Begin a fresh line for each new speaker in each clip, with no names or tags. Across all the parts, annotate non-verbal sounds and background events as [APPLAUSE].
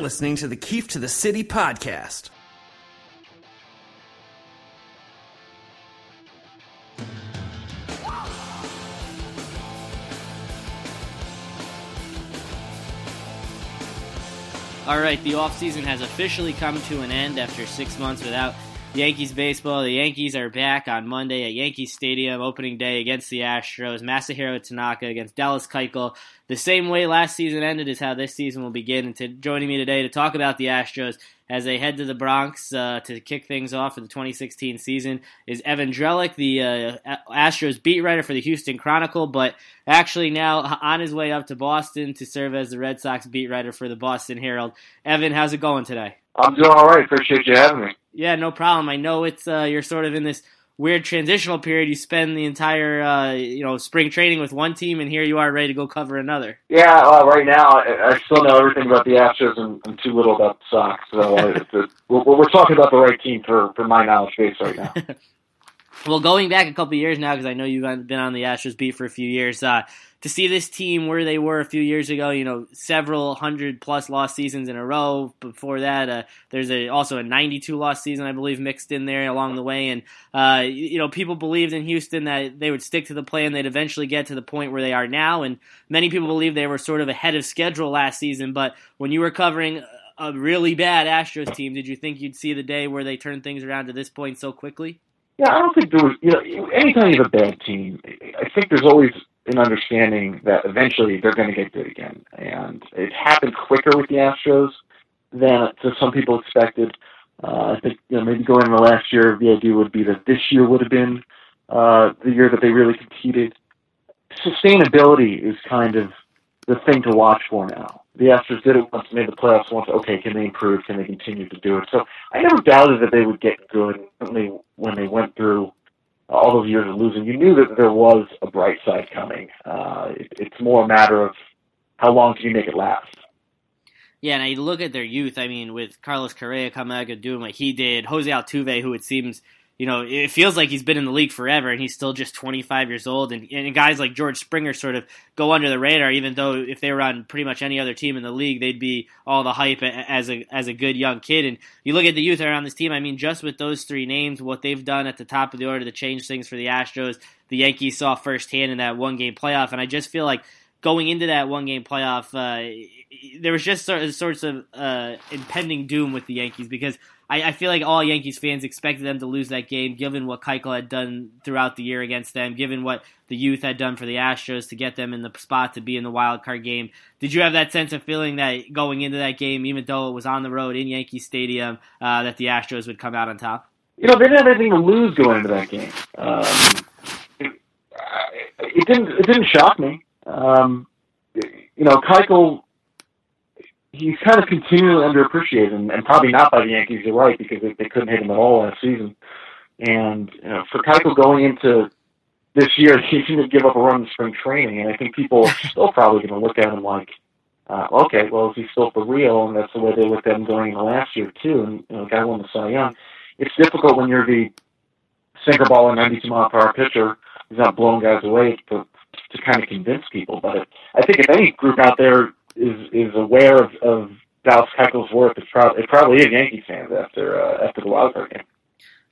listening to the Keefe to the City podcast.
All right, the offseason has officially come to an end after six months without Yankees baseball. The Yankees are back on Monday at Yankee Stadium, opening day against the Astros. Masahiro Tanaka against Dallas Keuchel. The same way last season ended is how this season will begin. And to, joining me today to talk about the Astros as they head to the Bronx uh, to kick things off for the 2016 season is Evan Drellich, the uh, Astros beat writer for the Houston Chronicle, but actually now on his way up to Boston to serve as the Red Sox beat writer for the Boston Herald. Evan, how's it going today?
I'm doing all right. Appreciate you having me.
Yeah, no problem. I know it's uh, you're sort of in this weird transitional period. You spend the entire uh, you know spring training with one team, and here you are ready to go cover another.
Yeah, uh, right now I, I still know everything about the Astros and, and too little about the Sox. So uh, [LAUGHS] we're, we're talking about the right team for for my knowledge base right now. [LAUGHS]
well, going back a couple years now, because I know you've been on the Astros beat for a few years. Uh, to see this team where they were a few years ago, you know, several hundred plus lost seasons in a row. Before that, uh, there's a, also a 92 loss season, I believe, mixed in there along the way. And, uh, you know, people believed in Houston that they would stick to the plan. They'd eventually get to the point where they are now. And many people believe they were sort of ahead of schedule last season. But when you were covering a really bad Astros team, did you think you'd see the day where they turn things around to this point so quickly?
Yeah, I don't think there was, you know, anytime you have a bad team, I think there's always an understanding that eventually they're going to get good again. And it happened quicker with the Astros than some people expected. Uh, I think you know maybe going into last year, the idea would be that this year would have been uh, the year that they really competed. Sustainability is kind of the thing to watch for now. The Astros did it once, made the playoffs once. Okay, can they improve? Can they continue to do it? So I never doubted that they would get good they when they went through all those years of losing, you knew that there was a bright side coming. Uh, it, it's more a matter of how long can you make it last.
Yeah, and I look at their youth. I mean, with Carlos Correa coming out and doing what he did, Jose Altuve, who it seems you know, it feels like he's been in the league forever, and he's still just 25 years old. And, and guys like George Springer sort of go under the radar, even though if they were on pretty much any other team in the league, they'd be all the hype as a as a good young kid. And you look at the youth around this team. I mean, just with those three names, what they've done at the top of the order to change things for the Astros, the Yankees saw firsthand in that one game playoff. And I just feel like going into that one game playoff, uh, there was just sort of, sorts of uh, impending doom with the Yankees because I, I, feel like all Yankees fans expected them to lose that game, given what Keuchel had done throughout the year against them, given what the youth had done for the Astros to get them in the spot to be in the wild card game. Did you have that sense of feeling that going into that game, even though it was on the road in Yankee Stadium, uh, that the Astros would come out on top?
You know, they didn't have anything to lose going into that game. Um, it, it, didn't. It didn't shock me. Um, you know, Keuchel he's kind of continually underappreciated, and, and probably not by the Yankees. You're right because they, they couldn't hit him at all last season. And you know, for Keuchel going into this year, [LAUGHS] he didn't give up a run in spring training, and I think people are still [LAUGHS] probably going to look at him like, uh, okay, well, is he still for real? And that's the way they looked at him going into last year too. And you know, guy won the Cy Young. It's difficult when you're the sinker ball and 92 mile per hour pitcher. He's not blowing guys away to to kind of convince people. But it, I think if any group out there is is aware of, of Dallas Keuchel's worth, it's probably it probably is Yankees fans after uh, after the wild card game.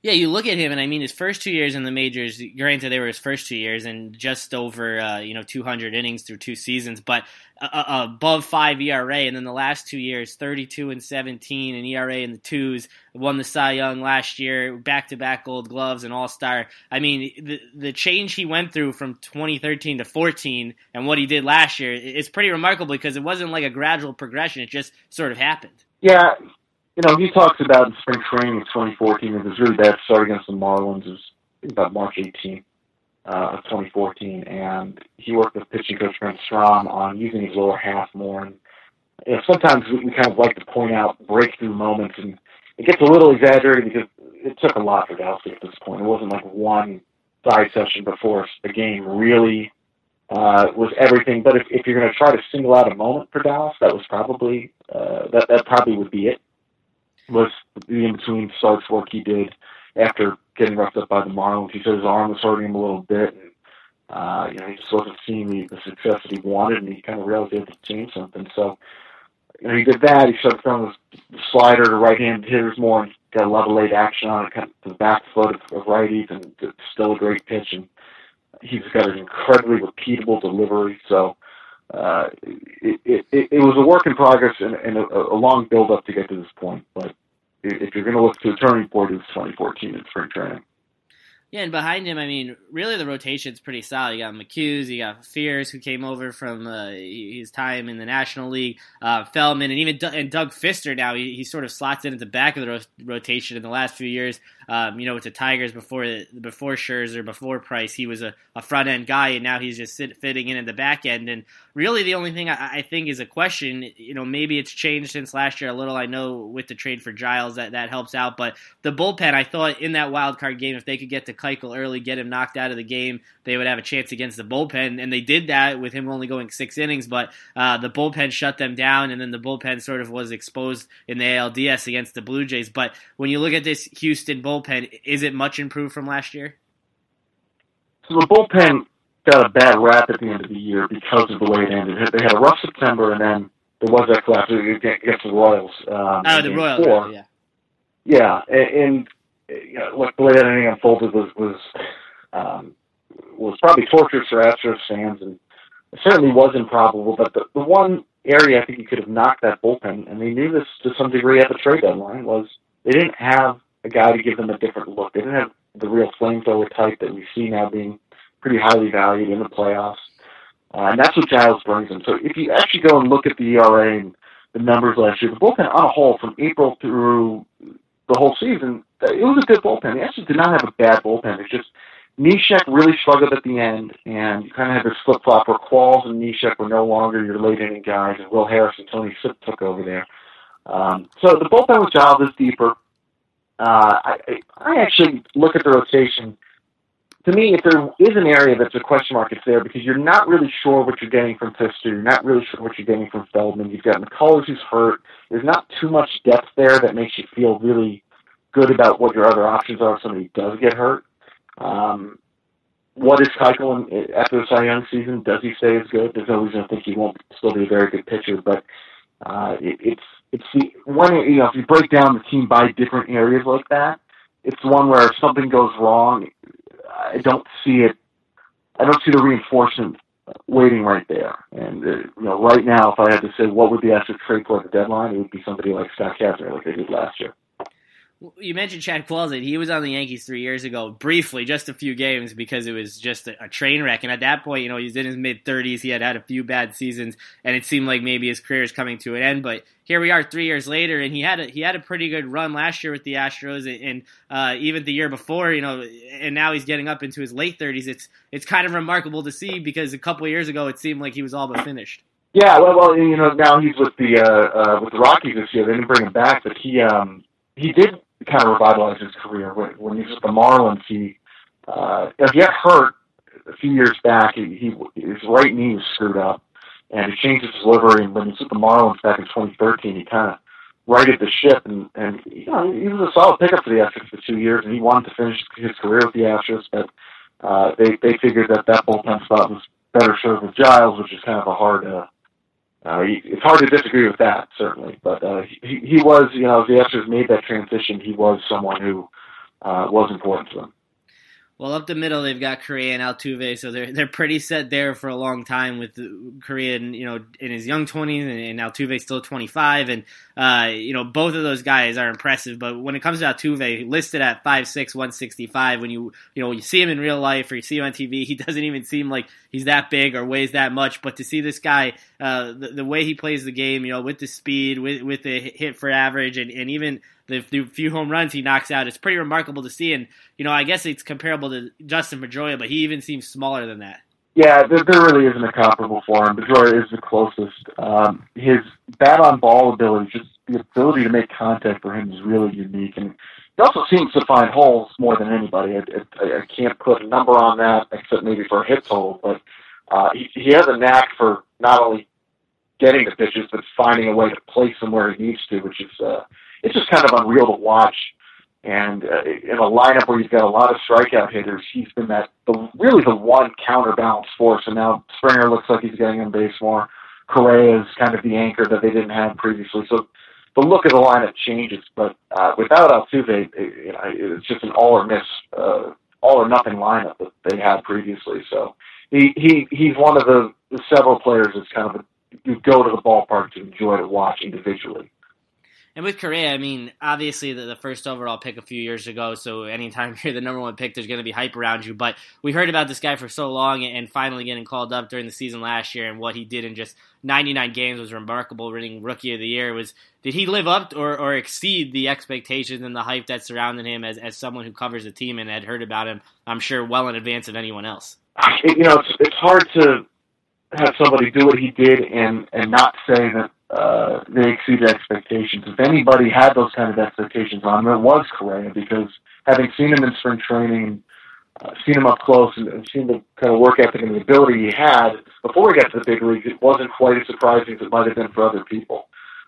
Yeah, you look at him, and I mean, his first two years in the majors. Granted, they were his first two years, and just over uh, you know 200 innings through two seasons, but uh, uh, above five ERA. And then the last two years, 32 and 17, and ERA in the twos. Won the Cy Young last year, back to back Gold Gloves and All Star. I mean, the the change he went through from 2013 to 14, and what he did last year, it's pretty remarkable because it wasn't like a gradual progression; it just sort of happened.
Yeah, you know, he talks about in spring training of 2014, it was really bad start against the Marlins. It was about March 18th uh, of 2014, and he worked with pitching coach Brent Strom on using his lower half more. And you know, sometimes we, we kind of like to point out breakthrough moments, and it gets a little exaggerated because it took a lot for Dallas at this point. It wasn't like one side session before the game really uh, was everything. But if, if you're going to try to single out a moment for Dallas, that was probably uh, that that probably would be it was the in between starts work he did after getting roughed up by the Marlins. He said his arm was hurting him a little bit, and uh, you know he just wasn't seeing the, the success that he wanted, and he kind of realized he had to change something. So you know, he did that. He started throwing his slider to right-handed hitters more and got a lot of late action on it, kind of the back foot of, of righties, and still a great pitch. And he's got an incredibly repeatable delivery. So uh, it, it, it was a work in progress and, and a, a long build-up to get to this point. But if you're going to look to a turning point, it's 2014 in spring training.
Yeah, and behind him, I mean, really the rotation's pretty solid. You got McHughes, you got Fiers, who came over from uh, his time in the National League, uh, Feldman, and even D- and Doug Fister. Now he, he sort of slots in at the back of the ro- rotation in the last few years. Um, you know, with the Tigers before before Scherzer, before Price, he was a, a front end guy, and now he's just sit, fitting in at the back end. And really, the only thing I, I, think is a question. You know, maybe it's changed since last year a little. I know with the trade for Giles that that helps out, but the bullpen, I thought in that wild card game, if they could get to Keuchel early, get him knocked out of the game, they would have a chance against the bullpen, and they did that with him only going six innings. But uh, the bullpen shut them down, and then the bullpen sort of was exposed in the ALDS against the Blue Jays. But when you look at this Houston bullpen is it much improved from last year?
So the bullpen got a bad rap at the end of the year because of the way it ended. They had a rough September, and then there was that collapse against the Royals. Um,
oh, the Royals, four. yeah.
Yeah, and, and you know, look, the way that inning unfolded was was um, was probably torturous for Astros fans, and it certainly was improbable. But the, the one area I think you could have knocked that bullpen, and they knew this to some degree at the trade deadline, was they didn't have a guy to give them a different look. They didn't have the real flamethrower type that we see now being pretty highly valued in the playoffs. Uh, and that's what Giles brings them. So if you actually go and look at the ERA and the numbers last year, the bullpen on a whole from April through the whole season, it was a good bullpen. They actually did not have a bad bullpen. It's just Neshek really struggled at the end, and you kind of had this flip flop where Qualls and Neshek were no longer your late inning guys, and Will Harris and Tony Sipp took over there. Um, so the bullpen with Giles is deeper. Uh, I, I actually look at the rotation. To me, if there is an area that's a question mark, it's there because you're not really sure what you're getting from Fister. You're not really sure what you're getting from Feldman. You've got McCullers who's hurt. There's not too much depth there that makes you feel really good about what your other options are if somebody does get hurt. Um, what is Keuchel after the Cy Young season? Does he stay as good? There's no reason to think he won't still be a very good pitcher, but uh, it, it's it's the one you know if you break down the team by different areas like that, it's one where if something goes wrong, I don't see it. I don't see the reinforcement waiting right there. And uh, you know, right now, if I had to say what would the Astros trade for at the deadline, it would be somebody like Scott Kazmir, like they did last year.
You mentioned Chad Qualls. He was on the Yankees three years ago, briefly, just a few games, because it was just a, a train wreck. And at that point, you know, he was in his mid 30s. He had had a few bad seasons, and it seemed like maybe his career is coming to an end. But here we are, three years later, and he had a, he had a pretty good run last year with the Astros, and uh, even the year before, you know. And now he's getting up into his late 30s. It's it's kind of remarkable to see because a couple years ago, it seemed like he was all but finished.
Yeah, well, well, you know, now he's with the uh, uh, with the Rockies this year. They didn't bring him back, but he um, he did kind of revitalized his career. When, when he was with the Marlins, he uh, he got hurt a few years back. He, he his right knee was screwed up, and he changed his delivery. And when he was with the Marlins back in 2013, he kind of righted the ship, and and you know he was a solid pickup for the Astros for two years, and he wanted to finish his career with the Astros, but uh, they they figured that that bullpen spot was better served with Giles, which is kind of a hard uh, uh, it's hard to disagree with that, certainly. But uh, he, he was, you know, as the made that transition, he was someone who uh, was important to them.
Well, up the middle, they've got Correa and Altuve, so they're they're pretty set there for a long time with Correa, in, you know, in his young twenties, and, and Altuve still twenty five, and uh, you know both of those guys are impressive. But when it comes to Altuve, listed at five six one sixty five, when you you know you see him in real life or you see him on TV, he [LAUGHS] doesn't even seem like he's that big or weighs that much. But to see this guy, uh, the, the way he plays the game, you know, with the speed, with with the hit for average, and, and even the, the few home runs he knocks out, it's pretty remarkable to see. And you know, I guess it's comparable to Dustin Pedroia, but he even seems smaller than that.
Yeah, there, there really isn't a comparable for him. Pedroia is the closest. Um, his bat on ball ability, just the ability to make contact for him is really unique, and he also seems to find holes more than anybody. I, I, I can't put a number on that, except maybe for a hit total, but uh, he, he has a knack for not only getting the pitches, but finding a way to place them where he needs to, which is uh, it's just kind of unreal to watch. And uh, in a lineup where you've got a lot of strikeout hitters, he's been that the really the one counterbalance force. And now Springer looks like he's getting on base more. Correa is kind of the anchor that they didn't have previously. So the look of the lineup changes, but uh, without Altuve, it, you it's just an all or miss, uh, all or nothing lineup that they had previously. So he he he's one of the, the several players that's kind of a, you go to the ballpark to enjoy to watch individually.
And with Correa, I mean, obviously the, the, first overall pick a few years ago, so anytime [LAUGHS] you're the number one pick, there's going to be hype around you. But we heard about this guy for so long, and finally getting called up during the season last year, and what he did in just 99 games was remarkable. Winning Rookie of the Year was did he live up or, or exceed the expectations and the hype that surrounded him as, as someone who covers the team and had heard about him? I'm sure well in advance of anyone else.
You know, it's it's hard to have somebody do what he did and and not say that uh, they exceeded expectations. If anybody had those kind of expectations on him, it was Correa because having seen him in spring training, uh, seen him up close, and, and seen the kind of work ethic and the ability he had before he got to the big leagues, it wasn't quite as surprising as it might have been for other people.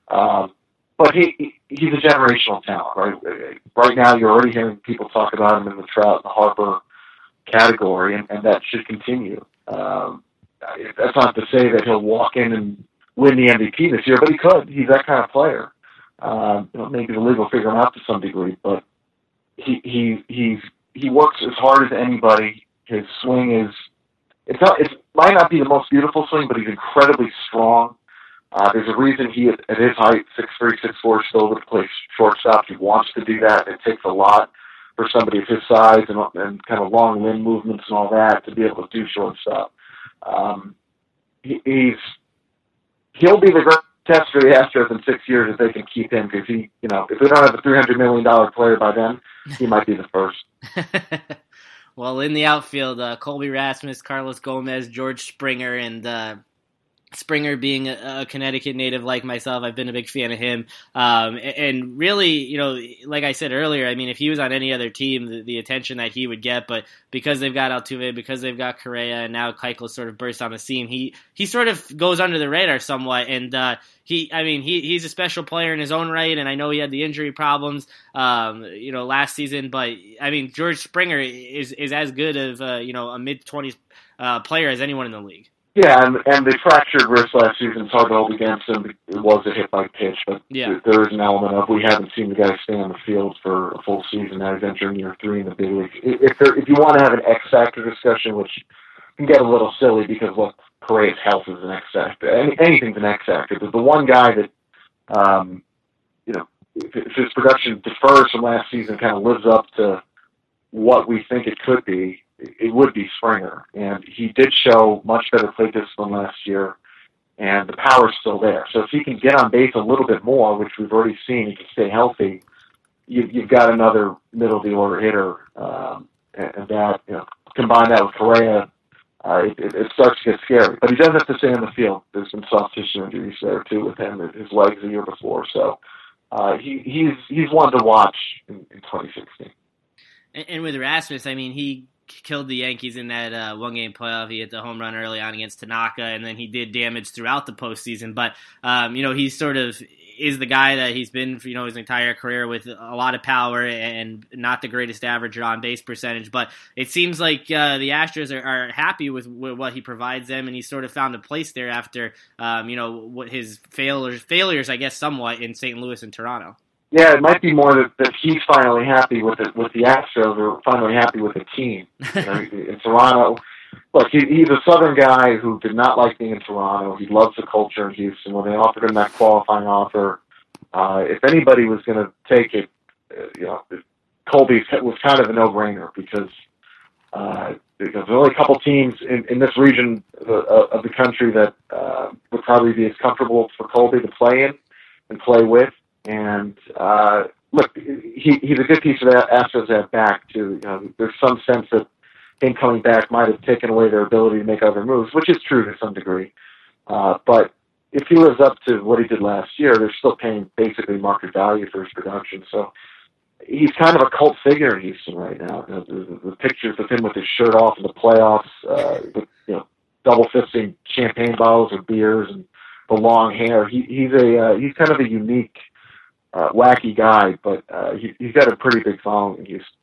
Um, but he he's a generational talent, right? Right now, you're already hearing people talk about him in the Trout and the Harper category, and, and that should continue. Um, that's not to say that he'll walk in and win the MVP this year, but he could. He's that kind of player. Uh, you know, maybe the league will figure him out to some degree, but he he he's he works as hard as anybody. His swing is it's not it might not be the most beautiful swing, but he's incredibly strong. Uh, there's a reason he at, his height, six three, six four, still to play shortstop. He wants to do that. It takes a lot for somebody of his size and, and kind of long limb movements and all that to be able to do shortstop. Um, he, he's he'll be the greatest test for the Astros in six years if they can keep him. Because he, you know, if they don't have a three hundred million dollar player by then, he might be the first. [LAUGHS]
well, in the outfield, uh, Colby Rasmus, Carlos Gomez, George Springer, and uh, Springer being a, a, Connecticut native like myself, I've been a big fan of him. Um, and really, you know, like I said earlier, I mean, if he was on any other team, the, the, attention that he would get, but because they've got Altuve, because they've got Correa, and now Keuchel sort of burst on the scene, he he sort of goes under the radar somewhat. And uh, he, I mean, he he's a special player in his own right, and I know he had the injury problems, um, you know, last season. But I mean, George Springer is is as good of uh, you know a mid twenties uh, player as anyone in the league.
Yeah, and, and the fractured wrist last season, to hold against him. It was a hit by pitch, but yeah. there is an element of we haven't seen the guy stay on the field for a full season. Now he's entering year three in the big leagues. If there, if you want to have an X factor discussion, which can get a little silly because look, Correa's health is an X factor. Any, anything's an X factor, but the one guy that, um, you know, if, if his production defers from last season, kind of lives up to what we think it could be it would be Springer. And he did show much better plate discipline last year, and the power's still there. So if he can get on base a little bit more, which we've already seen, he can stay healthy, you, you've got another middle of the order hitter. Um, and, and that, you know, combine that with Correa, uh, it, it, starts to get scary. But he does have to stay in the field. There's some soft tissue injuries there too with him, his legs the year before. So uh, he, he's he's one to watch in, in 2016.
And with Rasmus, I mean, he killed the Yankees in that uh, one game playoff. He hit the home run early on against Tanaka, and then he did damage throughout the postseason. But um, you know, he sort of is the guy that he's been for you know his entire career with a lot of power and not the greatest average on base percentage. But it seems like uh, the Astros are, are happy with, with, what he provides them, and he sort of found a place there after um, you know what his failures failures, I guess, somewhat in St. Louis and Toronto.
Yeah, it might be more that, that he's finally happy with it with the Astros, or finally happy with the team. You know, [LAUGHS] in Toronto, look, he, he's a Southern guy who did not like being in Toronto. He loves the culture in Houston. When they offered him that qualifying offer, uh, if anybody was going to take it, uh, you know, Colby was kind of a no-brainer because uh, because there's only a couple teams in, in this region of, of the country that uh, would probably be as comfortable for Colby to play in and play with. And uh, look, he, he's a good piece of that Astros at back too. You know, there's some sense that him coming back might have taken away their ability to make other moves, which is true to some degree. Uh, but if he lives up to what he did last year, they're still paying basically market value for his production. So he's kind of a cult figure in Houston right now. You know, the, the pictures of him with his shirt off in the playoffs, uh, with, you know, double fisting champagne bottles of beers and the long hair. He, he's a uh, he's kind of a unique uh, wacky guy, but uh, he, he's got a pretty big following in Houston.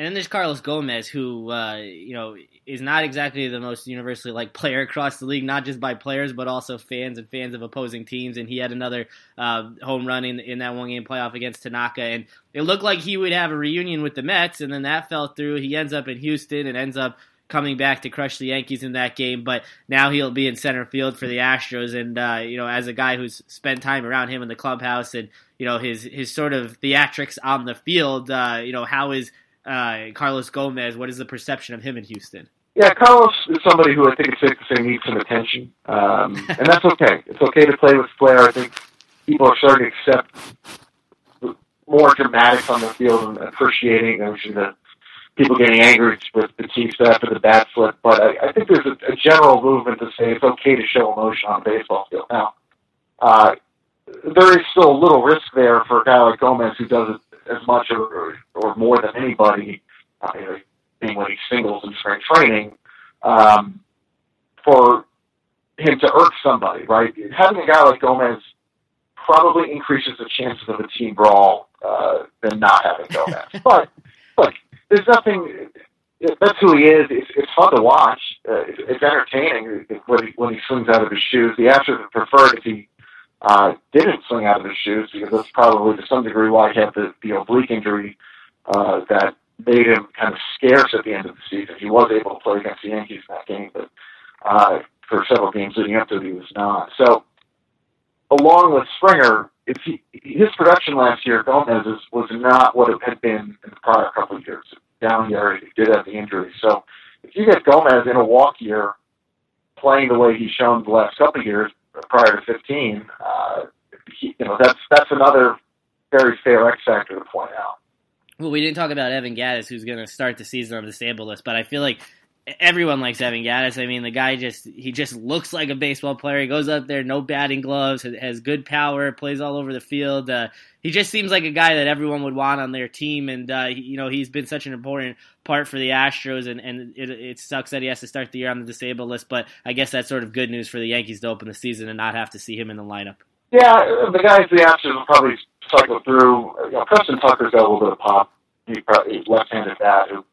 And then there's Carlos Gomez, who uh, you know is not exactly the most universally liked player across the league, not just by players but also fans and fans of opposing teams. And he had another uh, home run in, in that one game playoff against Tanaka, and it looked like he would have a reunion with the Mets, and then that fell through. He ends up in Houston and ends up coming back to crush the Yankees in that game, but now he'll be in center field for the Astros. And uh, you know, as a guy who's spent time around him in the clubhouse and you know his his sort of theatrics on the field, uh, you know, how is uh, Carlos Gomez? What is the perception of him in Houston?
Yeah, Carlos is somebody who I think it's safe to say needs some attention, um, and that's okay. It's okay to play with flair. I think people are starting to accept more dramatics on the field and appreciating actually the people getting angry with the team staff for the bat flip. But I, I think there's a, a general movement to say it's okay to show emotion on a baseball field. Now, uh, there is still a little risk there for a guy like Gomez who does it as much or, or more than anybody, uh, you know, being when he singles in spring training, um, for him to irk somebody, right? Having a guy like Gomez probably increases the chances of a team brawl uh, than not having [LAUGHS] Gomez. but look, there's nothing. That's who he is. It's, it's fun to watch. Uh, it's, it's entertaining when he, when he swings out of his shoes. The Astros would prefer if he uh, didn't swing out of his shoes because that's probably to some degree why he had the, the oblique injury uh, that made him kind of scarce at the end of the season. He was able to play against the Yankees in that game, but uh, for several games leading up to it, he was not. So, along with Springer, his production last year, Gomez's was not what it had been in the prior couple of years. Down year, he did have the injury. So, if you get Gomez in a walk year, playing the way he's shown the last couple of years, prior to 15, uh, he, you know, that's that's another very fair X factor to point out.
Well, we didn't talk about Evan Gattis, who's going to start the season on the disabled list, but I feel like everyone likes Evan Gattis. I mean, the guy just he just looks like a baseball player. He goes up there, no batting gloves, has good power, plays all over the field. Uh, he just seems like a guy that everyone would want on their team, and uh, you know he's been such an important part for the Astros, and and it, it sucks that he has to start the year on the disabled list. But I guess that's sort of good news for the Yankees to open the season and not have to see him in the lineup.
Yeah, the guys the Astros will probably cycle through. You know, Preston Tucker's got a little bit of pop. He's probably left-handed bat who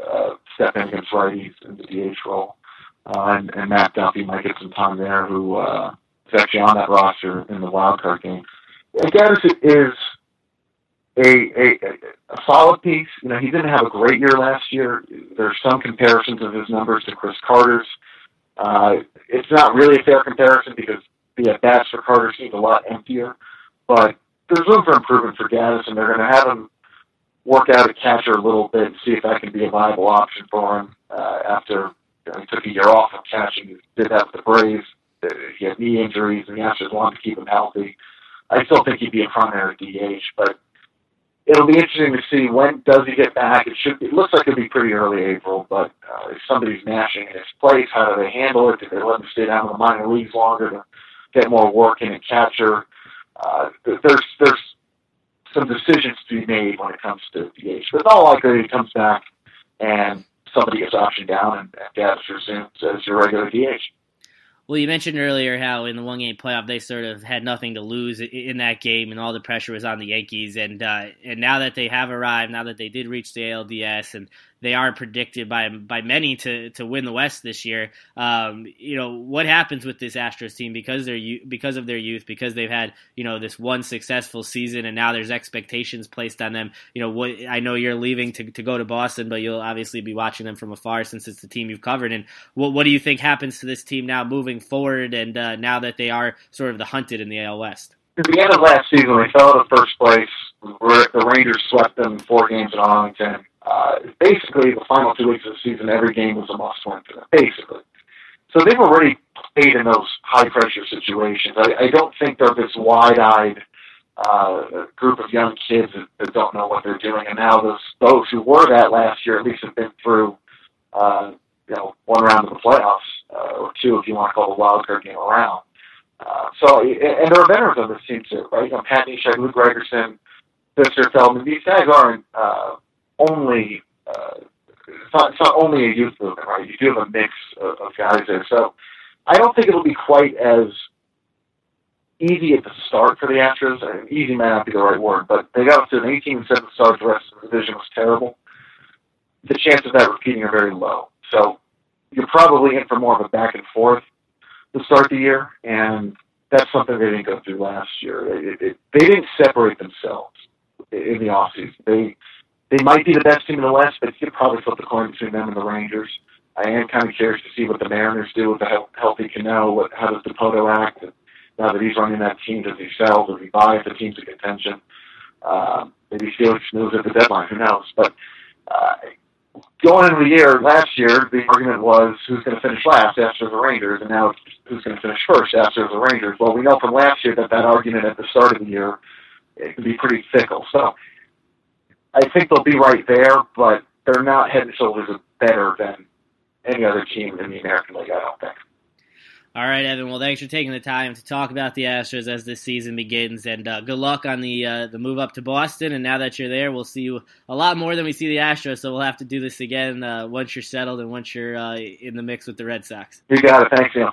uh, step in against in the DH role. Uh, and, and Matt Duffy might get some time there, who uh, is actually on that roster in the wild card game. Gattis is a, a a solid piece. You know, he didn't have a great year last year. There's some comparisons of his numbers to Chris Carter's. Uh, it's not really a fair comparison because the at bats for Carter seemed a lot emptier, but there's room for improvement for Gattis, and they're going to have him work out a catcher a little bit and see if that can be a viable option for him uh, after you know, he took a year off of catching. He did that with the Braves. He had knee injuries, and the Astros wanted to keep him healthy. I still think he'd be a primary DH, but it'll be interesting to see when does he get back. It should. It looks like it'll be pretty early April, but uh, if somebody's gnashing in his place, how do they handle it? Do they let him stay down in the minor leagues longer to get more work in at catcher? Uh, there's there's some decisions to be made when it comes to DH. But it's all likely he comes back and somebody gets optioned down and, and Gattis resumes as your regular DH.
Well, you mentioned earlier how in the one game playoff they sort of had nothing to lose in that game, and all the pressure was on the Yankees. And uh, and now that they have arrived, now that they did reach the ALDS, and they are predicted by by many to, to win the West this year. Um, you know what happens with this Astros team because they're because of their youth, because they've had you know this one successful season, and now there's expectations placed on them. You know what I know you're leaving to, to go to Boston, but you'll obviously be watching them from afar since it's the team you've covered. And what what do you think happens to this team now moving forward, and uh, now that they are sort of the hunted in the AL West?
At the end of last season, we fell to first place. The Rangers swept them four games in Arlington uh, basically the final two weeks of the season, every game was a must-win for them, basically. So they've already played in those high-pressure situations. I, I don't think they're this wide-eyed uh, group of young kids that, that don't know what they're doing. And now those those who were that last year at least have been through, uh, you know, one round of the playoffs uh, or two, if you want to call the wild card game around. Uh, so, and there are veterans on this team too, right? You know, Pat Neshek, Luke Gregerson, Victor Feldman. These guys aren't uh, only uh, it's not it's not only a youth movement, right? You do have a mix of, of guys there, so I don't think it'll be quite as easy at the start for the Astros. Easy might not be the right word, but they got to an 18 7 start. The rest of the division was terrible. the chances of that repeating are very low. So you're probably in for more of a back and forth to start the year, and that's something they didn't go through last year. It, it, they didn't separate themselves in the offseason. They they might be the best team in the West, but you could probably flip the coin between them and the Rangers. I am kind of curious to see what the Mariners do with the healthy Cano. What how does Dipoto act? And now that he's running that team, does he sell? Does he buy if the team's in contention? Uh, maybe Felix moves at the deadline. Who knows? But uh, going into the year last year, the argument was who's going to finish last after the Rangers, and now it's who's going to finish first after the Rangers. Well, we know from last year that that argument at the start of the year it can be pretty fickle. So I think they'll be right there, but they're not head and shoulders better than any other team in the American League. I don't think.
All right, Evan. Well, thanks for taking the time to talk about the Astros as this season begins, and uh, good luck on the uh, the move up to Boston. And now that you're there, we'll see you a lot more than we see the Astros. So we'll have to do this again uh, once you're settled and once you're uh, in the mix with the Red Sox.
You got it. Thanks, Neil.